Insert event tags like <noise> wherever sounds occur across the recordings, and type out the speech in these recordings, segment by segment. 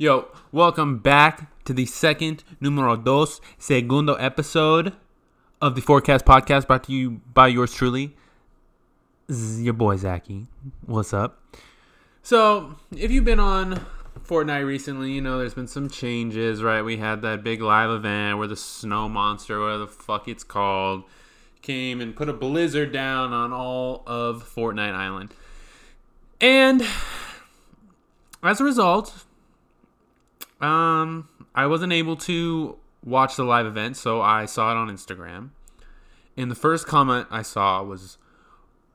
Yo, welcome back to the second numero dos segundo episode of the Fortcast Podcast, brought to you by yours truly, your boy Zachy. What's up? So, if you've been on Fortnite recently, you know there's been some changes, right? We had that big live event where the snow monster, whatever the fuck it's called, came and put a blizzard down on all of Fortnite Island. And as a result, um, I wasn't able to watch the live event, so I saw it on Instagram. And the first comment I saw was,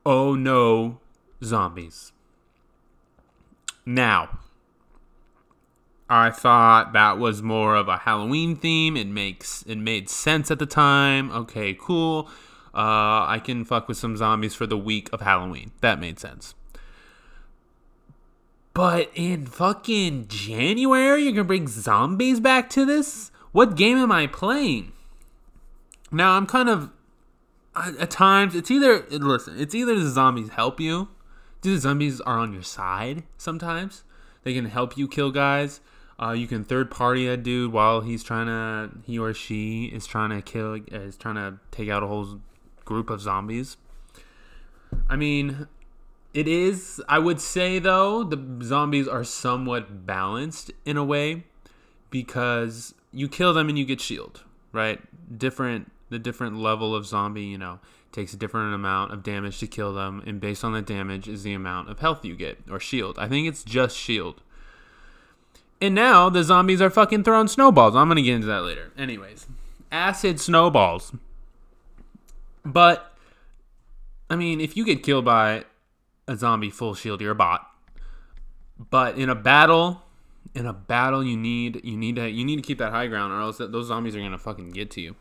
"Oh no, zombies." Now, I thought that was more of a Halloween theme. It makes it made sense at the time. Okay, cool. Uh, I can fuck with some zombies for the week of Halloween. That made sense. But in fucking January, you're gonna bring zombies back to this? What game am I playing? Now I'm kind of at times it's either listen, it's either the zombies help you, the zombies are on your side sometimes. They can help you kill guys. Uh, you can third party a dude while he's trying to he or she is trying to kill is trying to take out a whole group of zombies. I mean, it is. I would say though the zombies are somewhat balanced in a way because you kill them and you get shield, right? Different the different level of zombie, you know, takes a different amount of damage to kill them, and based on the damage is the amount of health you get or shield. I think it's just shield. And now the zombies are fucking throwing snowballs. I'm gonna get into that later. Anyways, acid snowballs. But I mean, if you get killed by a zombie full shield, you're a bot. But in a battle, in a battle, you need you need to you need to keep that high ground, or else those zombies are gonna fucking get to you.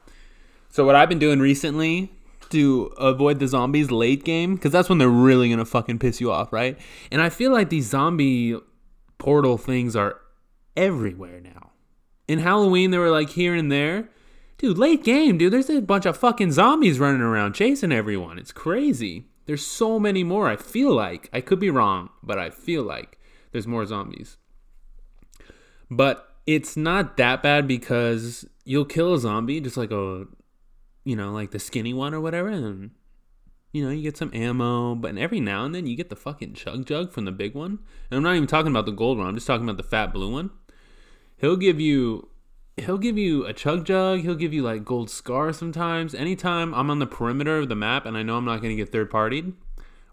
So what I've been doing recently to avoid the zombies late game, because that's when they're really gonna fucking piss you off, right? And I feel like these zombie portal things are everywhere now. In Halloween, they were like here and there. Dude, late game, dude. There's a bunch of fucking zombies running around chasing everyone. It's crazy. There's so many more. I feel like I could be wrong, but I feel like there's more zombies. But it's not that bad because you'll kill a zombie, just like a, you know, like the skinny one or whatever, and you know you get some ammo. But every now and then you get the fucking chug jug from the big one. And I'm not even talking about the gold one. I'm just talking about the fat blue one. He'll give you he'll give you a chug jug. He'll give you like gold scar sometimes. Anytime I'm on the perimeter of the map and I know I'm not going to get third partied,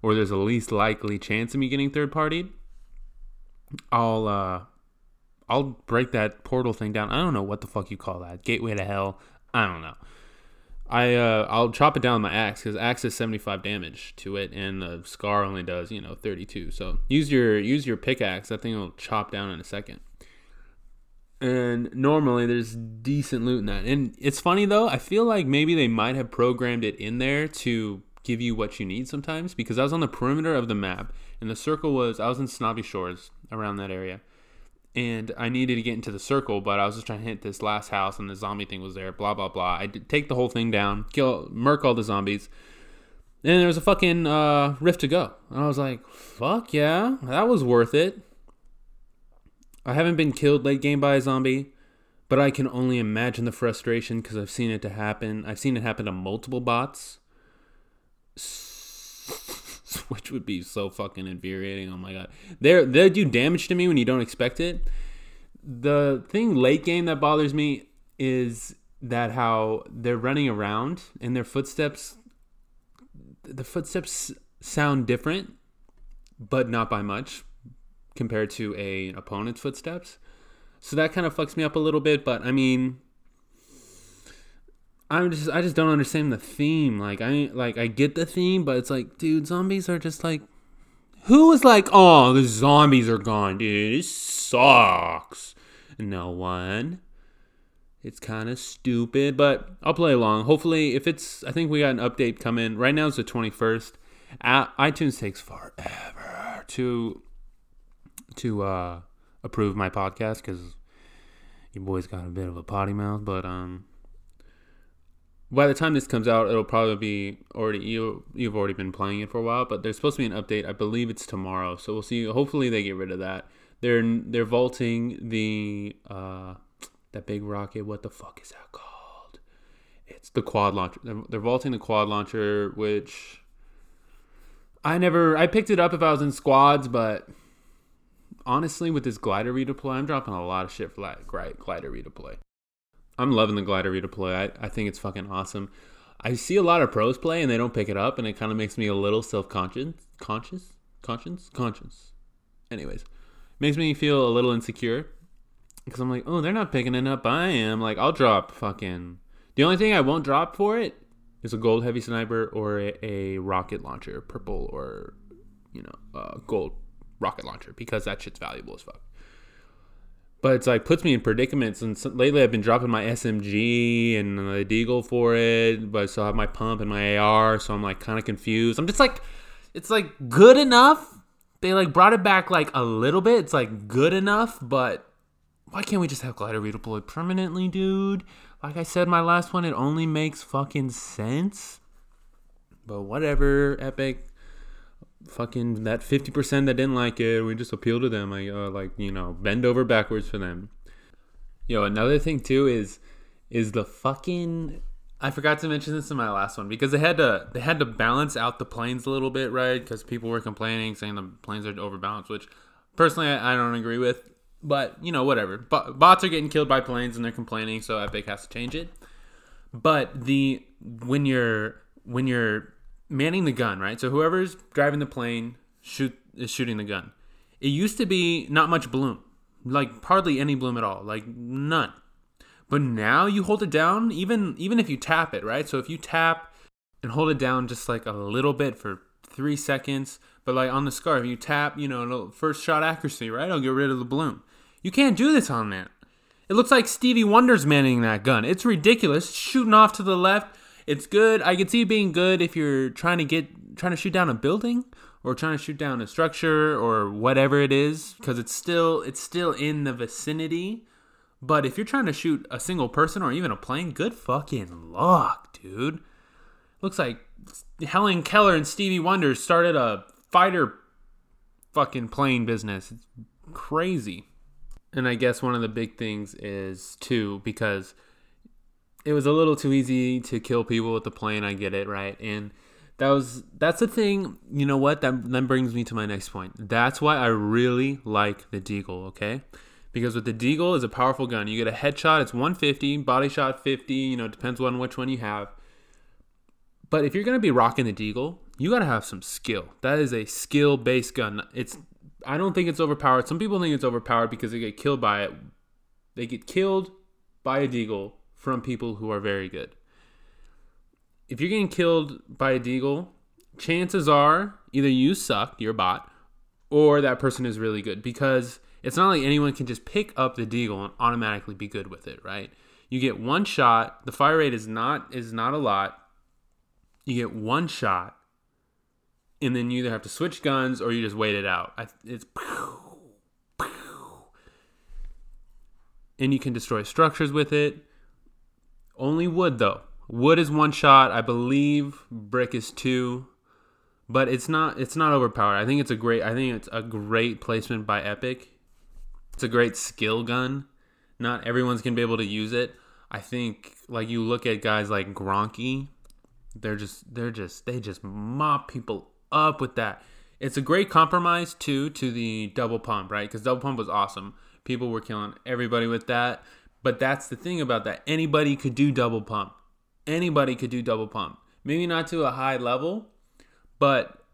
or there's a least likely chance of me getting third partied, I'll uh, I'll break that portal thing down. I don't know what the fuck you call that. Gateway to hell. I don't know. I uh, I'll chop it down with my axe because axe is 75 damage to it, and the scar only does you know 32. So use your use your pickaxe. That thing will chop down in a second and normally there's decent loot in that. And it's funny though, I feel like maybe they might have programmed it in there to give you what you need sometimes because I was on the perimeter of the map and the circle was I was in Snobby Shores around that area. And I needed to get into the circle, but I was just trying to hit this last house, and the zombie thing was there. Blah blah blah. I take the whole thing down, kill, murk all the zombies, and there was a fucking uh, rift to go. And I was like, "Fuck yeah, that was worth it." I haven't been killed late game by a zombie, but I can only imagine the frustration because I've seen it to happen. I've seen it happen to multiple bots, <laughs> which would be so fucking infuriating. Oh my god, they they do damage to me when you don't expect it. The thing late game that bothers me is that how they're running around and their footsteps, the footsteps sound different, but not by much compared to a an opponent's footsteps. So that kind of fucks me up a little bit, but I mean I'm just I just don't understand the theme. Like I like I get the theme, but it's like, dude, zombies are just like who was like, "Oh, the zombies are gone, dude. It sucks." No one. It's kind of stupid, but I'll play along. Hopefully, if it's I think we got an update coming. Right now it's the 21st. iTunes takes forever to to uh, approve my podcast because your boy's got a bit of a potty mouth. But um, by the time this comes out, it'll probably be already you you've already been playing it for a while. But there's supposed to be an update. I believe it's tomorrow, so we'll see. Hopefully they get rid of that they're they're vaulting the uh, that big rocket. What the fuck is that called? It's the quad launcher. They're, they're vaulting the quad launcher, which I never I picked it up if I was in squads, but honestly, with this glider redeploy, I'm dropping a lot of shit for that glider redeploy. I'm loving the glider redeploy. I, I think it's fucking awesome. I see a lot of pros play and they don't pick it up, and it kind of makes me a little self conscious, conscious, conscience, conscious. Anyways, makes me feel a little insecure because I'm like, oh, they're not picking it up. I am like, I'll drop fucking. The only thing I won't drop for it is a gold heavy sniper or a, a rocket launcher, purple or you know, uh, gold rocket launcher because that shit's valuable as fuck. But it's like puts me in predicaments, and so, lately I've been dropping my SMG and the Deagle for it, but I still have my pump and my AR, so I'm like kind of confused. I'm just like, it's like good enough. They like brought it back like a little bit. It's like good enough, but why can't we just have glider redeployed permanently, dude? Like I said, my last one, it only makes fucking sense. But whatever, Epic. Fucking that 50% that didn't like it, we just appeal to them. Like, uh, like you know, bend over backwards for them. Yo, another thing too is is the fucking I forgot to mention this in my last one because they had to they had to balance out the planes a little bit, right? Because people were complaining, saying the planes are overbalanced, which personally I, I don't agree with. But you know, whatever. But bots are getting killed by planes and they're complaining, so Epic has to change it. But the when you're when you're manning the gun, right? So whoever's driving the plane shoot is shooting the gun. It used to be not much bloom, like hardly any bloom at all, like none. But now you hold it down, even even if you tap it, right? So if you tap and hold it down just like a little bit for three seconds, but like on the scarf, if you tap, you know, first shot accuracy, right? I'll get rid of the bloom. You can't do this on that. It looks like Stevie Wonder's manning that gun. It's ridiculous. Shooting off to the left. It's good. I can see it being good if you're trying to get trying to shoot down a building or trying to shoot down a structure or whatever it is because it's still it's still in the vicinity. But if you're trying to shoot a single person or even a plane, good fucking luck, dude. Looks like Helen Keller and Stevie Wonder started a fighter fucking plane business. It's crazy. And I guess one of the big things is too because it was a little too easy to kill people with the plane. I get it, right? And that was that's the thing. You know what? That then brings me to my next point. That's why I really like the Deagle. Okay, because with the Deagle is a powerful gun. You get a headshot. It's 150, body shot 50. You know, depends on which one you have. But if you're gonna be rocking the Deagle, you gotta have some skill. That is a skill based gun. It's I don't think it's overpowered. Some people think it's overpowered because they get killed by it. They get killed by a deagle from people who are very good. If you're getting killed by a deagle, chances are either you suck, you're a bot, or that person is really good because it's not like anyone can just pick up the deagle and automatically be good with it, right? You get one shot. The fire rate is not is not a lot. You get one shot and then you either have to switch guns or you just wait it out. It's and you can destroy structures with it. Only wood though. Wood is one shot. I believe brick is two, but it's not it's not overpowered. I think it's a great I think it's a great placement by Epic. It's a great skill gun. Not everyone's gonna be able to use it. I think like you look at guys like Gronky, they're just they're just they just mop people up with that. It's a great compromise too to the double pump, right? Because double pump was awesome. People were killing everybody with that. But that's the thing about that. Anybody could do double pump. Anybody could do double pump. Maybe not to a high level, but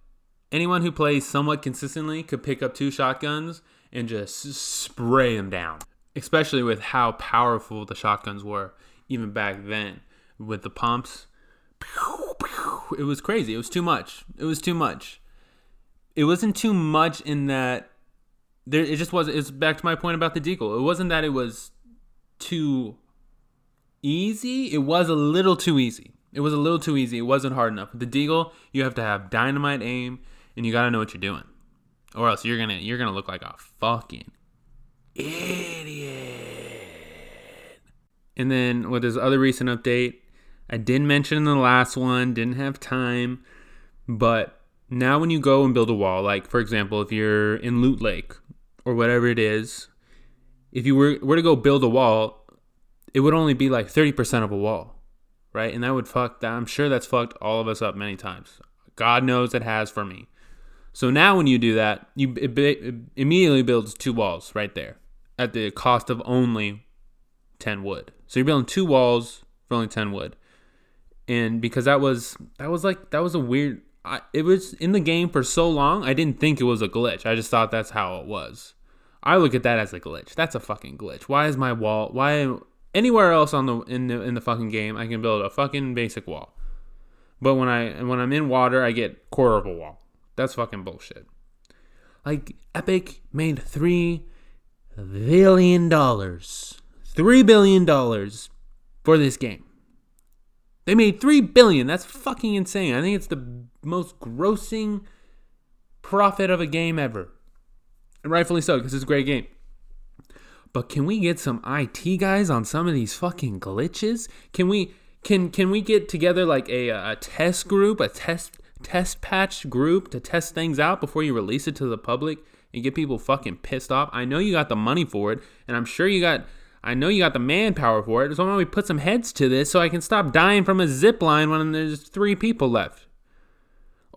anyone who plays somewhat consistently could pick up two shotguns and just spray them down. Especially with how powerful the shotguns were even back then with the pumps it was crazy. It was too much. It was too much. It wasn't too much in that there. It just wasn't. It's back to my point about the deagle. It wasn't that it was too easy. It was a little too easy. It was a little too easy. It wasn't hard enough. With the deagle, you have to have dynamite aim, and you gotta know what you're doing, or else you're gonna you're gonna look like a fucking idiot. And then with this other recent update, I didn't mention in the last one, didn't have time, but now when you go and build a wall, like for example, if you're in Loot Lake or whatever it is, if you were, were to go build a wall, it would only be like 30% of a wall, right? And that would fuck that. I'm sure that's fucked all of us up many times. God knows it has for me. So now when you do that, you it, it immediately builds two walls right there at the cost of only 10 wood. So you're building two walls for only 10 wood. And because that was that was like that was a weird I, it was in the game for so long, I didn't think it was a glitch. I just thought that's how it was. I look at that as a glitch. That's a fucking glitch. Why is my wall? Why anywhere else on the in the in the fucking game I can build a fucking basic wall, but when I when I'm in water I get quarter of a wall. That's fucking bullshit. Like Epic made three billion dollars, three billion dollars for this game. They made three billion. That's fucking insane. I think it's the most grossing profit of a game ever. And rightfully so, because it's a great game. But can we get some IT guys on some of these fucking glitches? Can we can can we get together like a a test group, a test test patch group to test things out before you release it to the public and get people fucking pissed off? I know you got the money for it, and I'm sure you got I know you got the manpower for it. So why don't we put some heads to this so I can stop dying from a zip line when there's three people left?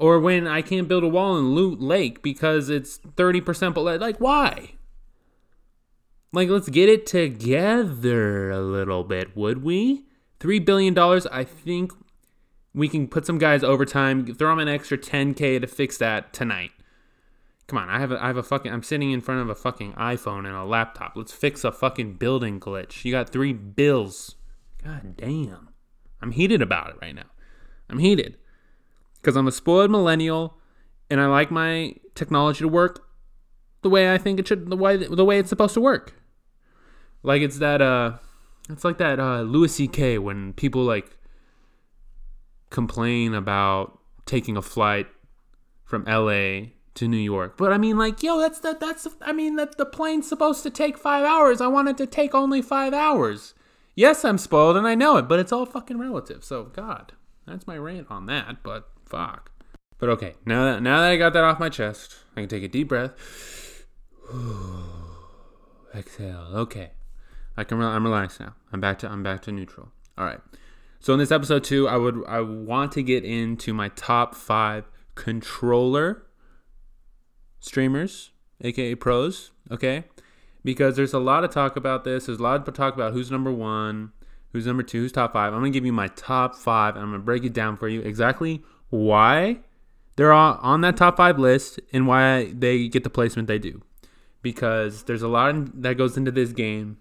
Or when I can't build a wall in Loot Lake because it's 30% below. Like, why? Like, let's get it together a little bit, would we? $3 billion, I think we can put some guys overtime, throw them an extra 10K to fix that tonight. Come on, I have a, I have a fucking, I'm sitting in front of a fucking iPhone and a laptop. Let's fix a fucking building glitch. You got three bills. God damn. I'm heated about it right now. I'm heated because I'm a spoiled millennial and I like my technology to work the way I think it should, the way the way it's supposed to work. Like it's that uh, it's like that uh, Louis C.K. when people like complain about taking a flight from L.A. to New York, but I mean like yo, that's that that's I mean that the plane's supposed to take five hours. I want it to take only five hours. Yes, I'm spoiled and I know it, but it's all fucking relative. So God, that's my rant on that. But Fuck. But okay, now that now that I got that off my chest, I can take a deep breath. <sighs> Exhale. Okay, I can. I'm relaxed now. I'm back to. I'm back to neutral. All right. So in this episode two, I would I want to get into my top five controller streamers, aka pros. Okay, because there's a lot of talk about this. There's a lot of talk about who's number one, who's number two, who's top five. I'm gonna give you my top five. and I'm gonna break it down for you exactly why they're on that top five list and why they get the placement they do. Because there's a lot that goes into this game,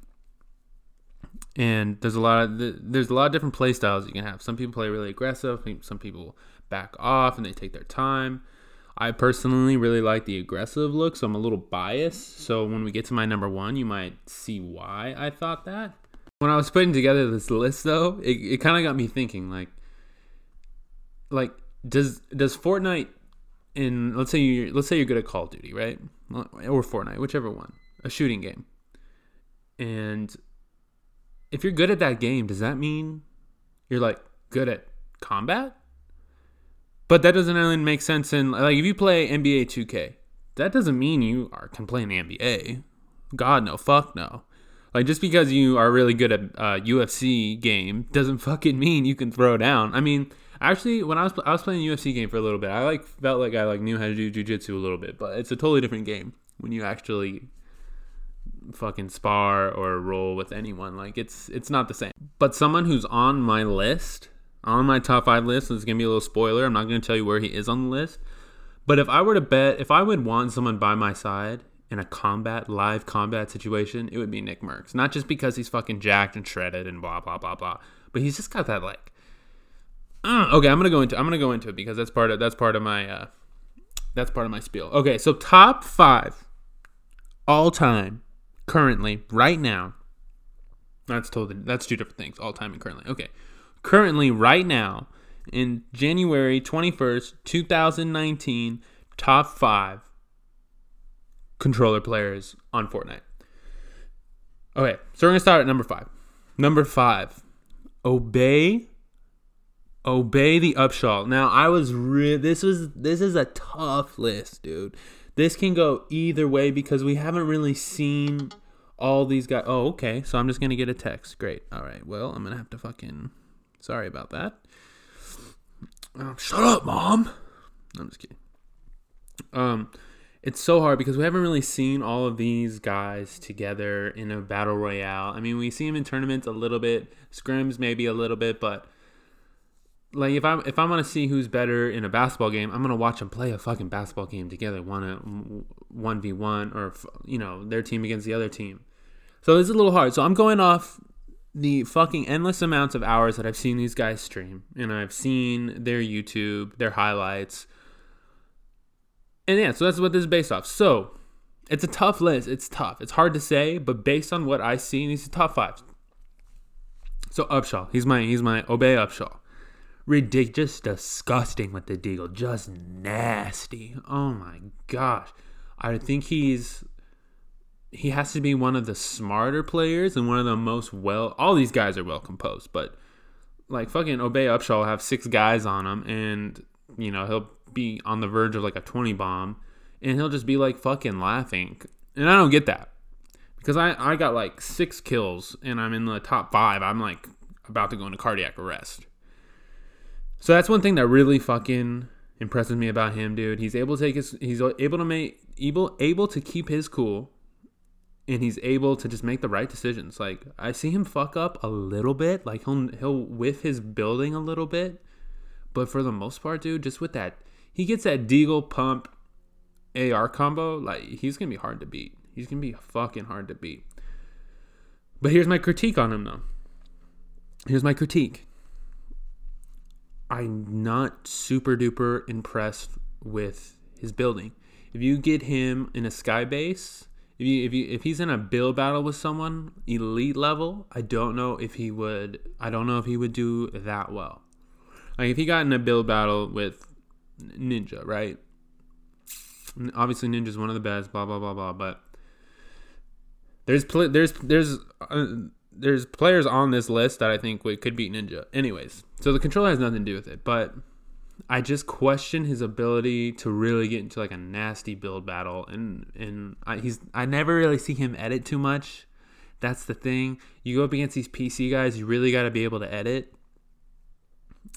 and there's a lot of there's a lot of different play styles you can have. Some people play really aggressive, some people back off and they take their time. I personally really like the aggressive look, so I'm a little biased. So when we get to my number one, you might see why I thought that. When I was putting together this list, though, it, it kind of got me thinking, like, like does does Fortnite in let's say you let's say you're good at Call of Duty, right? Or Fortnite, whichever one, a shooting game. And if you're good at that game, does that mean you're like good at combat? But that doesn't really make sense in like if you play NBA 2K, that doesn't mean you are can play in the NBA. God no, fuck no. Like just because you are really good at a UFC game doesn't <laughs> fucking mean you can throw down. I mean, Actually, when I was I was playing a UFC game for a little bit, I like felt like I like knew how to do jujitsu a little bit, but it's a totally different game when you actually fucking spar or roll with anyone. Like it's it's not the same. But someone who's on my list, on my top five list, this is gonna be a little spoiler. I'm not gonna tell you where he is on the list. But if I were to bet, if I would want someone by my side in a combat, live combat situation, it would be Nickmercs. Not just because he's fucking jacked and shredded and blah blah blah blah, but he's just got that like uh, okay, I'm gonna go into I'm gonna go into it because that's part of that's part of my uh, that's part of my spiel. Okay, so top five all time currently right now. That's totally that's two different things. All time and currently. Okay, currently right now in January 21st, 2019, top five controller players on Fortnite. Okay, so we're gonna start at number five. Number five, Obey Obey the Upshaw. Now I was re- this was this is a tough list, dude. this can go either way because we haven't really seen all these guys. Oh, okay. So I'm just gonna get a text. Great. All right. Well, I'm gonna have to fucking. Sorry about that. Oh, shut up, mom. I'm just kidding. Um, it's so hard because we haven't really seen all of these guys together in a battle royale. I mean, we see them in tournaments a little bit, scrims maybe a little bit, but like if I'm if I want to see who's better in a basketball game, I'm gonna watch them play a fucking basketball game together, one uh, one v one or you know their team against the other team. So it's a little hard. So I'm going off the fucking endless amounts of hours that I've seen these guys stream, and I've seen their YouTube, their highlights, and yeah. So that's what this is based off. So it's a tough list. It's tough. It's hard to say, but based on what I see, these are top five. So Upshaw, he's my he's my Obey Upshaw ridiculous, disgusting with the deagle, just nasty. Oh my gosh, I think he's he has to be one of the smarter players and one of the most well. All these guys are well composed, but like fucking Obey Upshaw will have six guys on him, and you know he'll be on the verge of like a twenty bomb, and he'll just be like fucking laughing, and I don't get that because I I got like six kills and I'm in the top five. I'm like about to go into cardiac arrest. So that's one thing that really fucking impresses me about him, dude. He's able to take his he's able to make able able to keep his cool and he's able to just make the right decisions. Like I see him fuck up a little bit, like he'll he'll whiff his building a little bit, but for the most part, dude, just with that he gets that deagle pump AR combo, like he's going to be hard to beat. He's going to be fucking hard to beat. But here's my critique on him though. Here's my critique. I'm not super duper impressed with his building. If you get him in a sky base, if you if you if he's in a build battle with someone elite level, I don't know if he would I don't know if he would do that well. Like if he got in a build battle with Ninja, right? Obviously Ninja's one of the best, blah blah blah blah, but there's there's there's uh, there's players on this list that I think we could beat Ninja. Anyways, so the controller has nothing to do with it, but I just question his ability to really get into like a nasty build battle, and and I, he's I never really see him edit too much. That's the thing. You go up against these PC guys, you really got to be able to edit.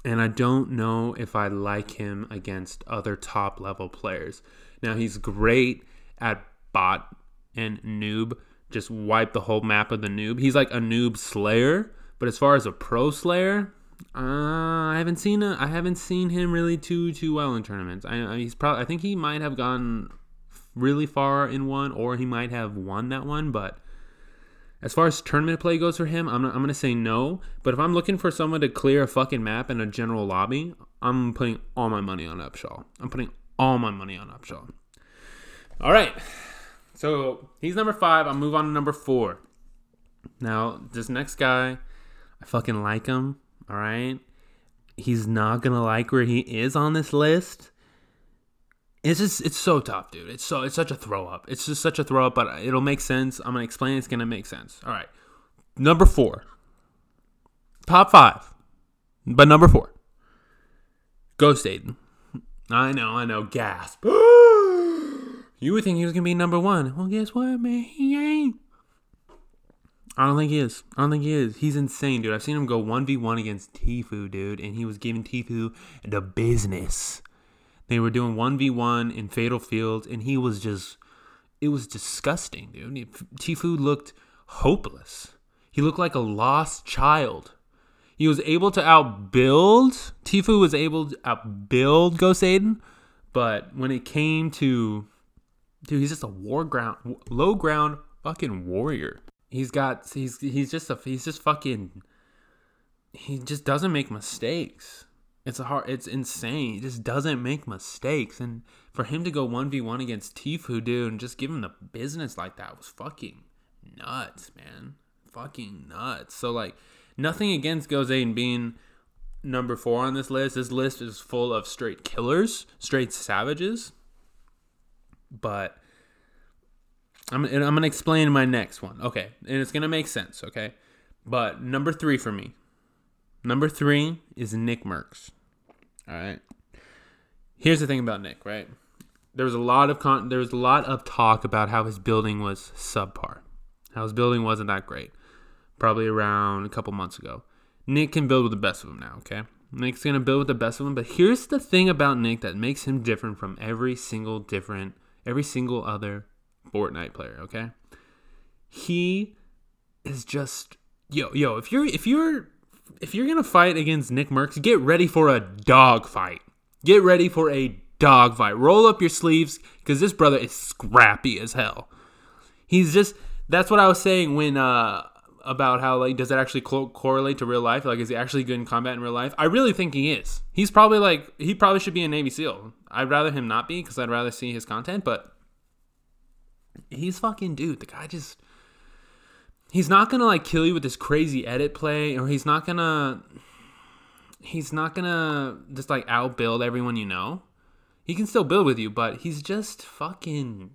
And I don't know if I like him against other top level players. Now he's great at bot and noob just wipe the whole map of the noob. He's like a noob slayer, but as far as a pro slayer, uh, I haven't seen a, I haven't seen him really too too well in tournaments. I, he's probably I think he might have gone really far in one, or he might have won that one. But as far as tournament play goes for him, I'm I'm gonna say no. But if I'm looking for someone to clear a fucking map in a general lobby, I'm putting all my money on Upshaw. I'm putting all my money on Upshaw. All right. So he's number five. I'll move on to number four. Now, this next guy, I fucking like him. All right. He's not gonna like where he is on this list. It's just it's so tough, dude. It's so it's such a throw up. It's just such a throw up, but it'll make sense. I'm gonna explain. It's gonna make sense. All right. Number four. Top five, but number four. Ghost Aydan. I know, I know. Gasp. <gasps> <laughs> You would think he was gonna be number one. Well, guess what, man? He ain't. I don't think he is. I don't think he is. He's insane, dude. I've seen him go one v one against Tfue, dude, and he was giving Tfue the business. They were doing one v one in Fatal Fields, and he was just. It was disgusting, dude. Tfue looked hopeless. He looked like a lost child. He was able to outbuild. Tfue was able to outbuild Ghost Aydan, but when it came to dude, he's just a war ground, low ground fucking warrior. He's got, he's he's just a, he's just fucking, he just doesn't make mistakes. It's a hard, it's insane. He just doesn't make mistakes, and for him to go one v one against Tfue, dude, and just give him the business like that was fucking nuts, man. Fucking nuts. So like, nothing against Gozain being number four on this list. This list is full of straight killers, straight savages but I'm I'm gonna explain my next one. Okay, and it's gonna make sense. Okay, but number three for me, number three is Nick Mercs. All right. Here's the thing about Nick, right? there was a lot of con- there was a lot of talk about how his building was subpar, how his building wasn't that great. Probably around a couple months ago. Nick can build with the best of them now. Okay, Nick's gonna build with the best of them. But here's the thing about Nick that makes him different from every single different, every single other Fortnite player. Okay, he is just yo yo. If you're if you're if you're gonna fight against Nick Mercs, get ready for a dog fight. Get ready for a dog fight. Roll up your sleeves because this brother is scrappy as hell. He's just that's what I was saying when uh about how like does that actually co- correlate to real life? Like is he actually good in combat in real life? I really think he is. He's probably like he probably should be a Navy SEAL. I'd rather him not be because I'd rather see his content, but he's fucking dude. The guy just he's not gonna like kill you with this crazy edit play, or he's not gonna he's not gonna just like outbuild everyone you know. He can still build with you, but he's just fucking.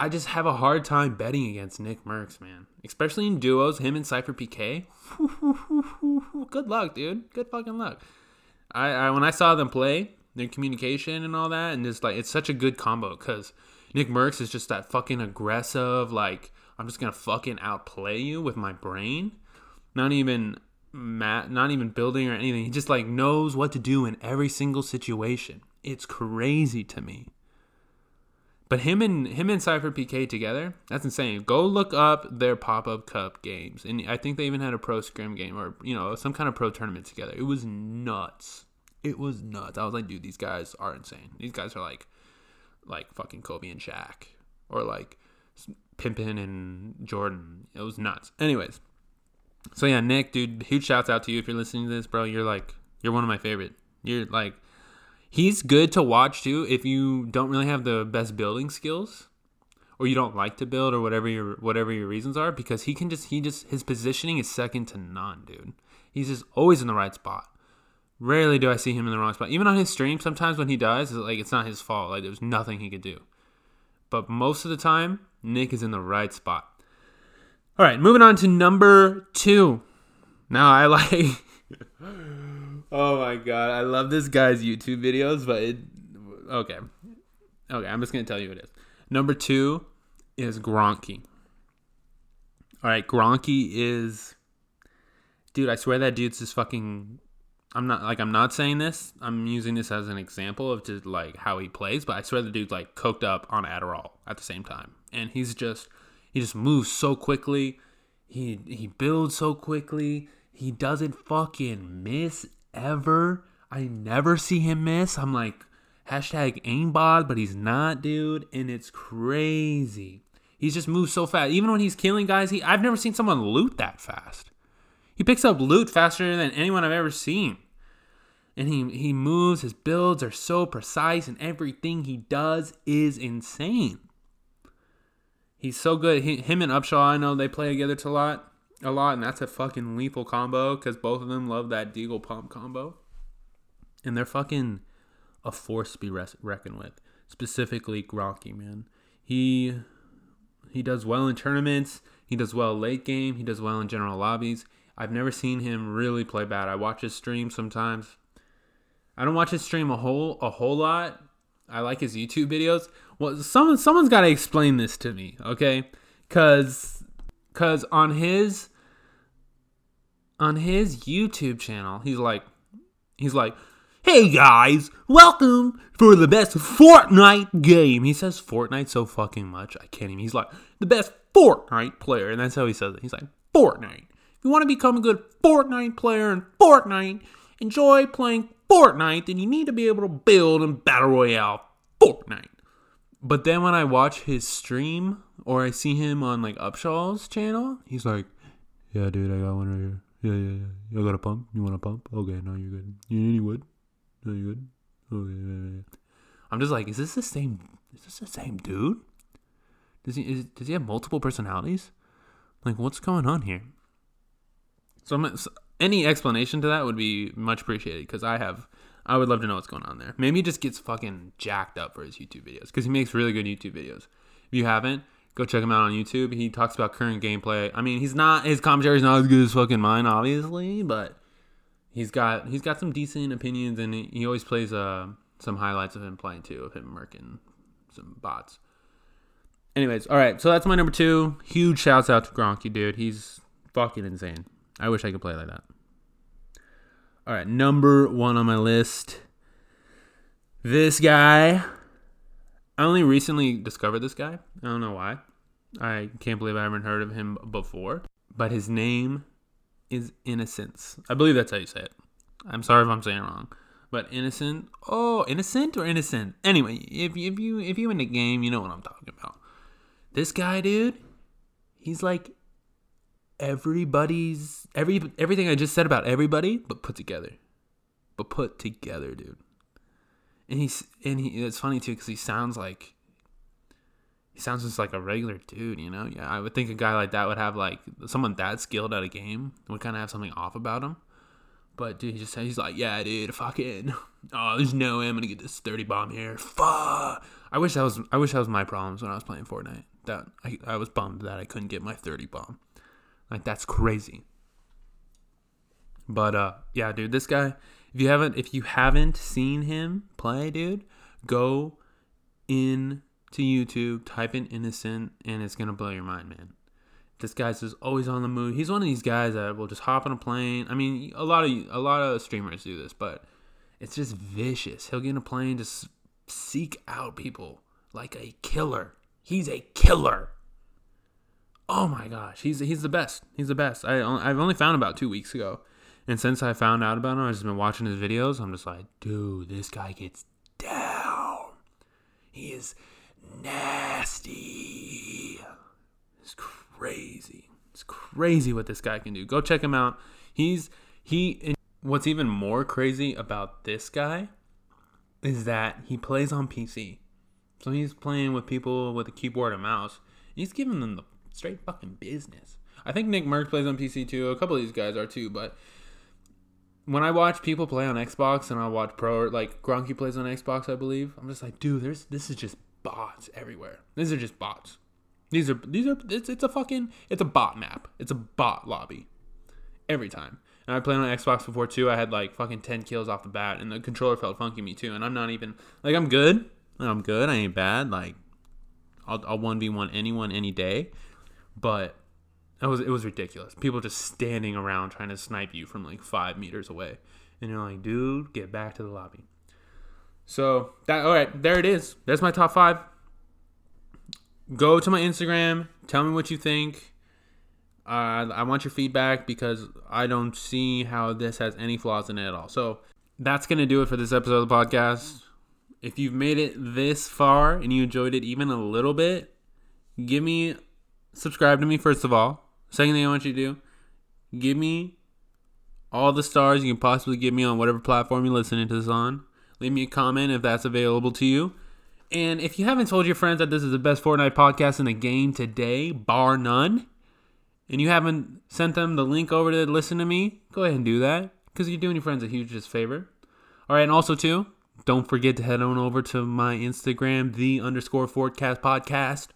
I just have a hard time betting against Nick Mercs, man. Especially in duos, him and Cypher PK. <laughs> Good luck, dude. Good fucking luck. I, I when I saw them play, their communication and all that, and just like it's such a good combo because Nick Mercs is just that fucking aggressive, like I'm just gonna fucking outplay you with my brain. Not even mat, not even building or anything. He just like knows what to do in every single situation. It's crazy to me. But him and him and Cypher PK together, that's insane. Go look up their pop up cup games, and I think they even had a pro scrim game or you know some kind of pro tournament together. It was nuts. It was nuts. I was like, dude, these guys are insane. These guys are like, like fucking Kobe and Shaq, or like Pippen and Jordan. It was nuts. Anyways, so yeah, Nick, dude, huge shouts out to you if you're listening to this, bro. You're like, you're one of my favorite. You're like He's good to watch too if you don't really have the best building skills or you don't like to build or whatever your whatever your reasons are because he can just he just his positioning is second to none, dude. He's just always in the right spot. Rarely do I see him in the wrong spot. Even on his stream, sometimes when he does, it's like it's not his fault. Like there's nothing he could do. But most of the time, Nick is in the right spot. All right, moving on to number two. Now I like <laughs> Oh my god, I love this guy's YouTube videos, but it okay. Okay, I'm just gonna tell you it is. Number two is Gronky. Alright, Gronky is Dude, I swear that dude's just fucking I'm not like I'm not saying this. I'm using this as an example of just like how he plays, but I swear the dude's like coked up on Adderall at the same time. And he's just he just moves so quickly. He he builds so quickly. He doesn't fucking miss ever. I never see him miss. I'm like, hashtag aimbot, but he's not, dude. And it's crazy. He's just moved so fast. Even when he's killing guys, he I've never seen someone loot that fast. He picks up loot faster than anyone I've ever seen. And he, he moves, his builds are so precise, and everything he does is insane. He's so good. He, him and Upshaw, I know they play together a lot a lot, and that's a fucking lethal combo because both of them love that Deagle Pump combo. And they're fucking a force to be reckoned with. Specifically, Gronky, man. He he does well in tournaments. He does well late game. He does well in general lobbies. I've never seen him really play bad. I watch his stream sometimes. I don't watch his stream a whole a whole lot. I like his YouTube videos. Well, someone someone's got to explain this to me, okay? Cuz Cause on his on his YouTube channel, he's like he's like, Hey guys, welcome for the best Fortnite game. He says Fortnite so fucking much. I can't even. He's like, the best Fortnite player. And that's how he says it. He's like, Fortnite. If you want to become a good Fortnite player in Fortnite, enjoy playing Fortnite, then you need to be able to build in Battle Royale Fortnite. But then when I watch his stream or I see him on like Upshaw's channel, he's like, "Yeah, dude, I got one right here. Yeah, yeah, yeah. You got a pump? You want a pump? Okay, no, you're good. You need any wood? No, you good? Okay, yeah, yeah, yeah. I'm just like, is this the same? Is this the same dude? Does he is, does he have multiple personalities? Like, what's going on here? So, so any explanation to that would be much appreciated because I have I would love to know what's going on there. Maybe he just gets fucking jacked up for his YouTube videos because he makes really good YouTube videos. If you haven't, go check him out on YouTube. He talks about current gameplay. I mean, he's not his commentary is not as good as fucking mine, obviously, but he's got he's got some decent opinions and he, he always plays uh some highlights of him playing too, of him working some bots. Anyways, all right, so that's my number two. Huge shouts out to Gronky, dude. He's fucking insane. I wish I could play like that. All right, number one on my list. This guy. I only recently discovered this guy. I don't know why. I can't believe I haven't heard of him before. But his name is Innocents. I believe that's how you say it. I'm sorry if I'm saying it wrong. But innocent. Oh, innocent or innocent. Anyway, if if you if you in the game, you know what I'm talking about. This guy, dude, he's like everybody's every everything I just said about everybody, but put together, but put together, dude. And he's and he it's funny too because he sounds like he sounds just like a regular dude, you know. Yeah, I would think a guy like that would have like someone that skilled at a game would kind of have something off about him. But dude, he just he's like, yeah, dude, fucking, oh, there's no way I'm gonna get this thirty bomb here. Fuck. I wish that was I wish that was my problems when I was playing Fortnite. That I, I was bummed that I couldn't get my thirty bomb. Like that's crazy. But uh, yeah, dude, this guy. If you haven't if you haven't seen him play, dude, go in to YouTube, type in innocent, and it's gonna blow your mind, man. This guy's just always on the move. He's one of these guys that will just hop on a plane. I mean, a lot of a lot of streamers do this, but it's just vicious. He'll get in a plane, just seek out people like a killer. He's a killer. Oh my gosh, he's he's the best. He's the best. I I've only found about two weeks ago, and since I found out about him, I've just been watching his videos. I'm just like, dude, this guy gets down. He is nasty. It's crazy. It's crazy what this guy can do. Go check him out. He's he. What's even more crazy about this guy is that he plays on PC. So he's playing with people with a keyboard and mouse. He's giving them the straight fucking business. I think Nickmercs plays on PC too. A couple of these guys are too, but when I watch people play on Xbox and I watch pro like Gronky plays on Xbox, I believe, I'm just like, dude, there's this is just bots everywhere. These are just bots. These are these are it's it's a fucking it's a bot map. It's a bot lobby. Every time. And I played on Xbox before too. I had like fucking ten kills off the bat, and the controller felt funky me too. And I'm not even like I'm good. I'm good. I ain't bad. Like I'll I'll one v one anyone any day. But it was it was ridiculous. People just standing around trying to snipe you from like five meters away, and you're like, dude, get back to the lobby. So that all right, there it is. That's my top five. Go to my Instagram. Tell me what you think. Uh, I want your feedback because I don't see how this has any flaws in it at all. So that's gonna do it for this episode of the podcast. If you've made it this far and you enjoyed it even a little bit, give me subscribe to me first of all. Second thing I want you to do, give me all the stars you can possibly give me on whatever platform you're listening to this on. Leave me a comment if that's available to you. And if you haven't told your friends that this is the best Fortnite podcast in the game today, bar none, and you haven't sent them the link over to listen to me, go ahead and do that because you're doing your friends a huge favor. All right, and also too, don't forget to head on over to my Instagram, the underscore Fortcast podcast,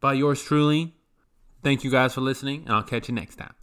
by yours truly. Thank you guys for listening, and I'll catch you next time.